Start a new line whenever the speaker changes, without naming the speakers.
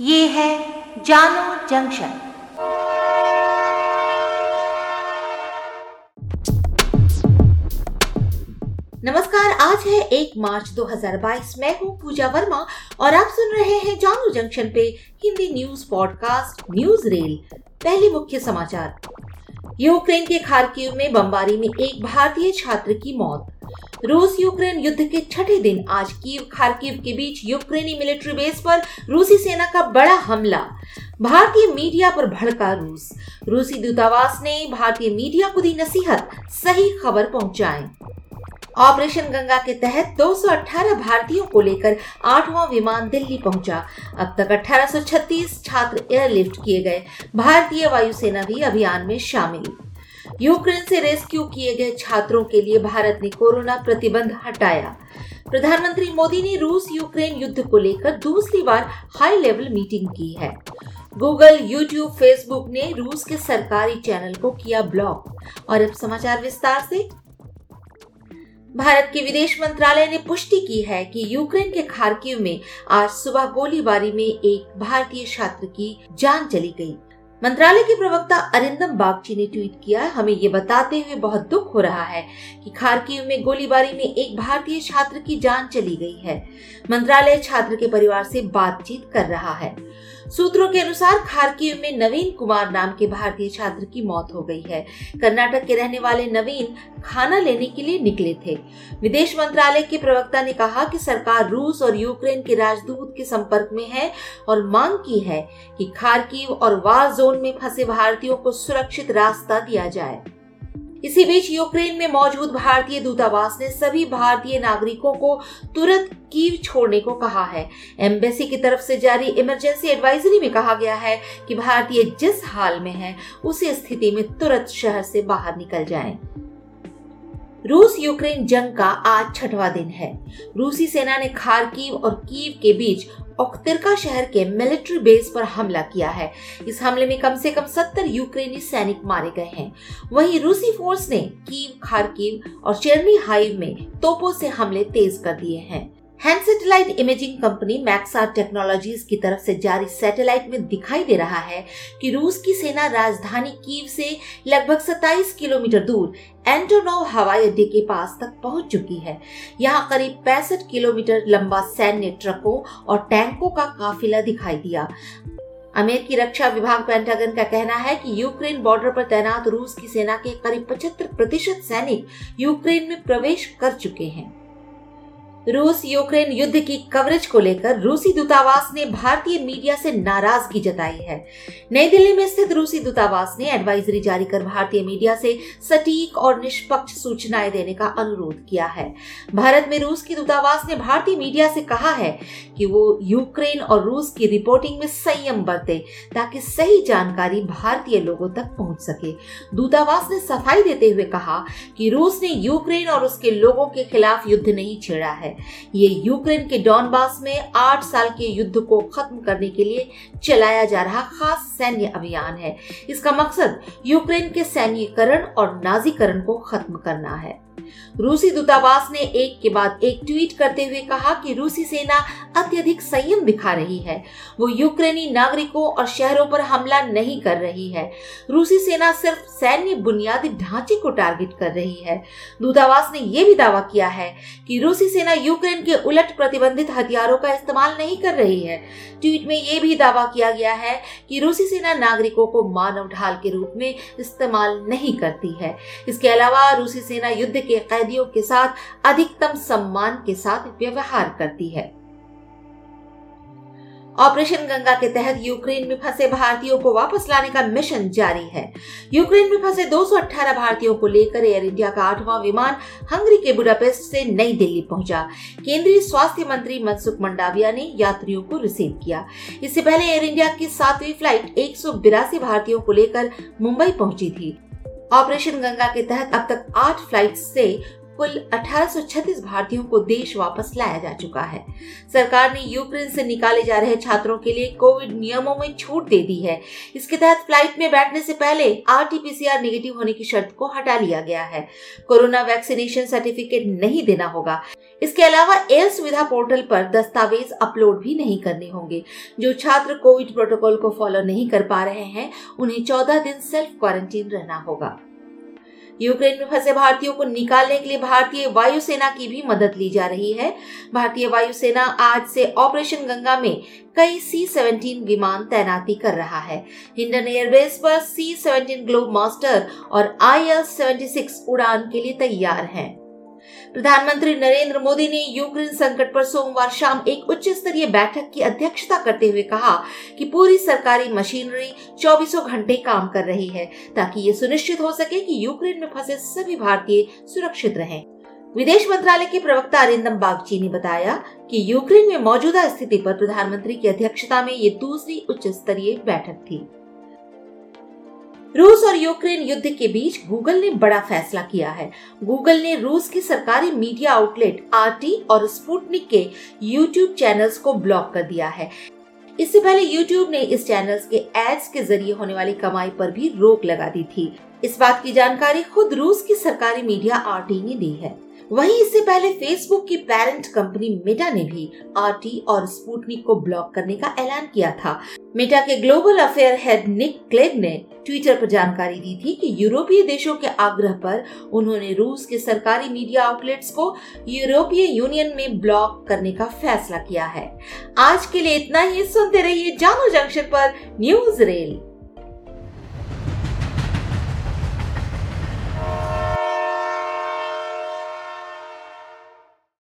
ये है जानो जंक्शन। नमस्कार, आज है एक मार्च 2022 मैं हूँ पूजा वर्मा और आप सुन रहे हैं जानू जंक्शन पे Hindi news podcast news rail. पहले मुख्य समाचार। यूक्रेन के खारकीव में बमबारी में एक भारतीय छात्र की मौत। रूस यूक्रेन युद्ध के छठे दिन आज कीव खारकीव के बीच यूक्रेनी मिलिट्री बेस पर रूसी सेना का बड़ा हमला। भारतीय मीडिया पर भड़का रूस। रूसी दूतावास ने भारतीय मीडिया को दी नसीहत, सही खबर पहुंचाएँ ऑपरेशन गंगा के तहत 218 भारतीयों को लेकर आठवां विमान दिल्ली पहुँचा। अब तक 1836 छात्र एयरलिफ्ट किए गए भारतीय वायुसेना भी अभियान में शामिल। यूक्रेन से रेस्क्यू किए गए छात्रों के लिए भारत ने कोरोना प्रतिबंध हटाया। प्रधानमंत्री मोदी ने रूस यूक्रेन युद्ध को लेकर दूसरी बार हाई लेवल मीटिंग की है। गूगल, यूट्यूब, फेसबुक ने रूस के सरकारी चैनल को किया ब्लॉक। और अब समाचार विस्तार से। भारत के विदेश मंत्रालय ने पुष्टि की है कि यूक्रेन के खारकीव में आज सुबह गोलीबारी में एक भारतीय छात्र की जान चली गई। मंत्रालय के प्रवक्ता अरिंदम बागची ने ट्वीट किया, हमें ये बताते हुए बहुत दुख हो रहा है कि खारकीव में गोलीबारी में एक भारतीय छात्र की जान चली गई है। मंत्रालय छात्र के परिवार से बातचीत कर रहा है। सूत्रों के अनुसार खारकीव में नवीन कुमार नाम के भारतीय छात्र की मौत हो गई है। कर्नाटक के रहने वाले नवीन खाना लेने के लिए निकले थे। विदेश मंत्रालय के प्रवक्ता ने कहा कि सरकार रूस और यूक्रेन के राजदूत के संपर्क में है और मांग की है कि खारकीव और वार जोन में फंसे भारतीयों को सुरक्षित रास्ता दिया जाए। इसी बीच यूक्रेन में मौजूद भारतीय दूतावास ने सभी भारतीय नागरिकों को तुरंत कीव छोड़ने को कहा है एम्बेसी की तरफ़ से जारी इमरजेंसी एडवाइजरी में कहा गया है कि भारतीय जिस हाल में है, उसी स्थिति में तुरंत शहर से बाहर निकल जाएँ। रूस यूक्रेन जंग का आज छठवा दिन है रूसी सेना ने खारकीव और कीव के बीच ओक्तिरका शहर के मिलिट्री बेस पर हमला किया है। इस हमले में कम से कम 70 यूक्रेनी सैनिक मारे गए हैं। वहीं रूसी फोर्स ने कीव, खारकीव और चेरनी हाइव में तोपों से हमले तेज कर दिए हैं। Hand satellite imaging company Maxar Technologies की तरफ़ से जारी सैटेलाइट में दिखाई दे रहा है कि रूस की सेना राजधानी कीव से लगभग 27 किलोमीटर दूर एंटोनोव हवाई अड्डे के पास तक पहुँच चुकी है। यहाँ करीब पैंसठ किलोमीटर लंबा सैन्य ट्रकों और टैंकों का काफिला दिखाई दिया। अमेरिकी रक्षा विभाग पेंटागन का कहना है कि यूक्रेन बॉर्डर पर तैनात रूस की सेना के करीब 75 प्रतिशत सैनिक यूक्रेन में प्रवेश कर चुके हैं। रूस यूक्रेन युद्ध की कवरेज को लेकर रूसी दूतावास ने भारतीय मीडिया से नाराज़गी जताई है। नई दिल्ली में स्थित रूसी दूतावास ने एडवाइजरी जारी कर भारतीय मीडिया से सटीक और निष्पक्ष सूचनाएँ देने का अनुरोध किया है। भारत में रूस की दूतावास ने भारतीय मीडिया से कहा है कि वो यूक्रेन और रूस की रिपोर्टिंग में संयम बरते ताकि सही जानकारी भारतीय लोगों तक पहुँच सके। दूतावास ने सफ़ाई देते हुए कहा कि रूस ने यूक्रेन और उसके लोगों के खिलाफ युद्ध नहीं छेड़ा है। ये यूक्रेन के डॉनबास में आठ साल के युद्ध को खत्म करने के लिए चलाया जा रहा खास सैन्य अभियान है। इसका मकसद यूक्रेन के सैन्यकरण और नाजीकरण को खत्म करना है। रूसी दूतावास ने एक के बाद एक ट्वीट करते हुए कहा कि रूसी सेना अत्यधिक संयम दिखा रही है। वो यूक्रेनी नागरिकों और शहरों पर हमला नहीं कर रही है। रूसी सेना सिर्फ़ सैन्य बुनियादी ढांचे को टारगेट कर रही है। दूतावास ने यह भी दावा किया है कि रूसी सेना यूक्रेन के उलट प्रतिबंधित हथियारों का इस्तेमाल नहीं कर रही है। ट्वीट में यह भी दावा किया गया है कि रूसी सेना नागरिकों को मानव ढाल के रूप में इस्तेमाल नहीं करती है। इसके अलावा रूसी सेना युद्ध के कैदियों के साथ अधिकतम सम्मान के साथ व्यवहार करती है। ऑपरेशन गंगा के तहत यूक्रेन में फंसे भारतीयों को वापस लाने का मिशन जारी है। यूक्रेन में फंसे 218 भारतीयों को लेकर एयर इंडिया का आठवां विमान हंगरी के बुडापेस्ट से नई दिल्ली पहुँचा। केंद्रीय स्वास्थ्य मंत्री मनसुख मंडाविया ने यात्रियों को रिसीव किया। इससे पहले एयर इंडिया की सातवीं फ़्लाइट एक भारतीयों को लेकर मुंबई पहुँची थी। ऑपरेशन गंगा के तहत अब तक आठ फ़्लाइट से कुल 1836 भारतीयों को देश वापस लाया जा चुका है। सरकार ने यूक्रेन से निकाले जा रहे छात्रों के लिए कोविड नियमों में छूट दे दी है। इसके तहत फ़्लाइट में बैठने से पहले आरटीपीसीआर नेगेटिव होने की शर्त को हटा लिया गया है। कोरोना वैक्सीनेशन सर्टिफिकेट नहीं देना होगा। इसके अलावा एयर सुविधा पोर्टल पर दस्तावेज़ अपलोड भी नहीं करने होंगे। जो छात्र कोविड प्रोटोकॉल को फॉलो नहीं कर पा रहे हैं, उन्हें चौदह दिन सेल्फ क्वारंटीन रहना होगा। यूक्रेन में फंसे भारतीयों को निकालने के लिए भारतीय वायुसेना की भी मदद ली जा रही है भारतीय वायुसेना आज से ऑपरेशन गंगा में कई सी सेवनटीन विमान तैनाती कर रहा है हिंडन एयरबेस पर सी सेवनटीन ग्लोब मास्टर और आई एल सेवेंटी सिक्स उड़ान के लिए तैयार हैं। प्रधानमंत्री नरेंद्र मोदी ने यूक्रेन संकट पर सोमवार शाम एक उच्च स्तरीय बैठक की अध्यक्षता करते हुए कहा कि पूरी सरकारी मशीनरी चौबीसों घंटे काम कर रही है ताकि ये सुनिश्चित हो सके कि यूक्रेन में फंसे सभी भारतीय सुरक्षित रहें। विदेश मंत्रालय के प्रवक्ता अरिंदम बागची ने बताया कि यूक्रेन में मौजूदा स्थिति पर प्रधानमंत्री की अध्यक्षता में ये दूसरी उच्च स्तरीय बैठक थी। रूस और यूक्रेन युद्ध के बीच गूगल ने बड़ा फैसला किया है। गूगल ने रूस की सरकारी मीडिया आउटलेट आरटी और स्पुटनिक के यूट्यूब चैनल्स को ब्लॉक कर दिया है। इससे पहले यूट्यूब ने इस चैनल्स के एड्स के ज़रिए होने वाली कमाई पर भी रोक लगा दी थी। इस बात की जानकारी खुद रूस की सरकारी मीडिया आरटी ने दी है। वहीं इससे पहले फेसबुक की पेरेंट कंपनी मेटा ने भी आरटी और स्पुटनिक को ब्लॉक करने का ऐलान किया था। मेटा के global affair head Nick Clegg ने ट्विटर पर जानकारी दी थी कि यूरोपीय देशों के आग्रह पर उन्होंने रूस के सरकारी मीडिया आउटलेट्स को यूरोपीय यूनियन में ब्लॉक करने का फैसला किया है। आज के लिए इतना ही। सुनते रहिए जानो जंक्शन पर न्यूज़ रेल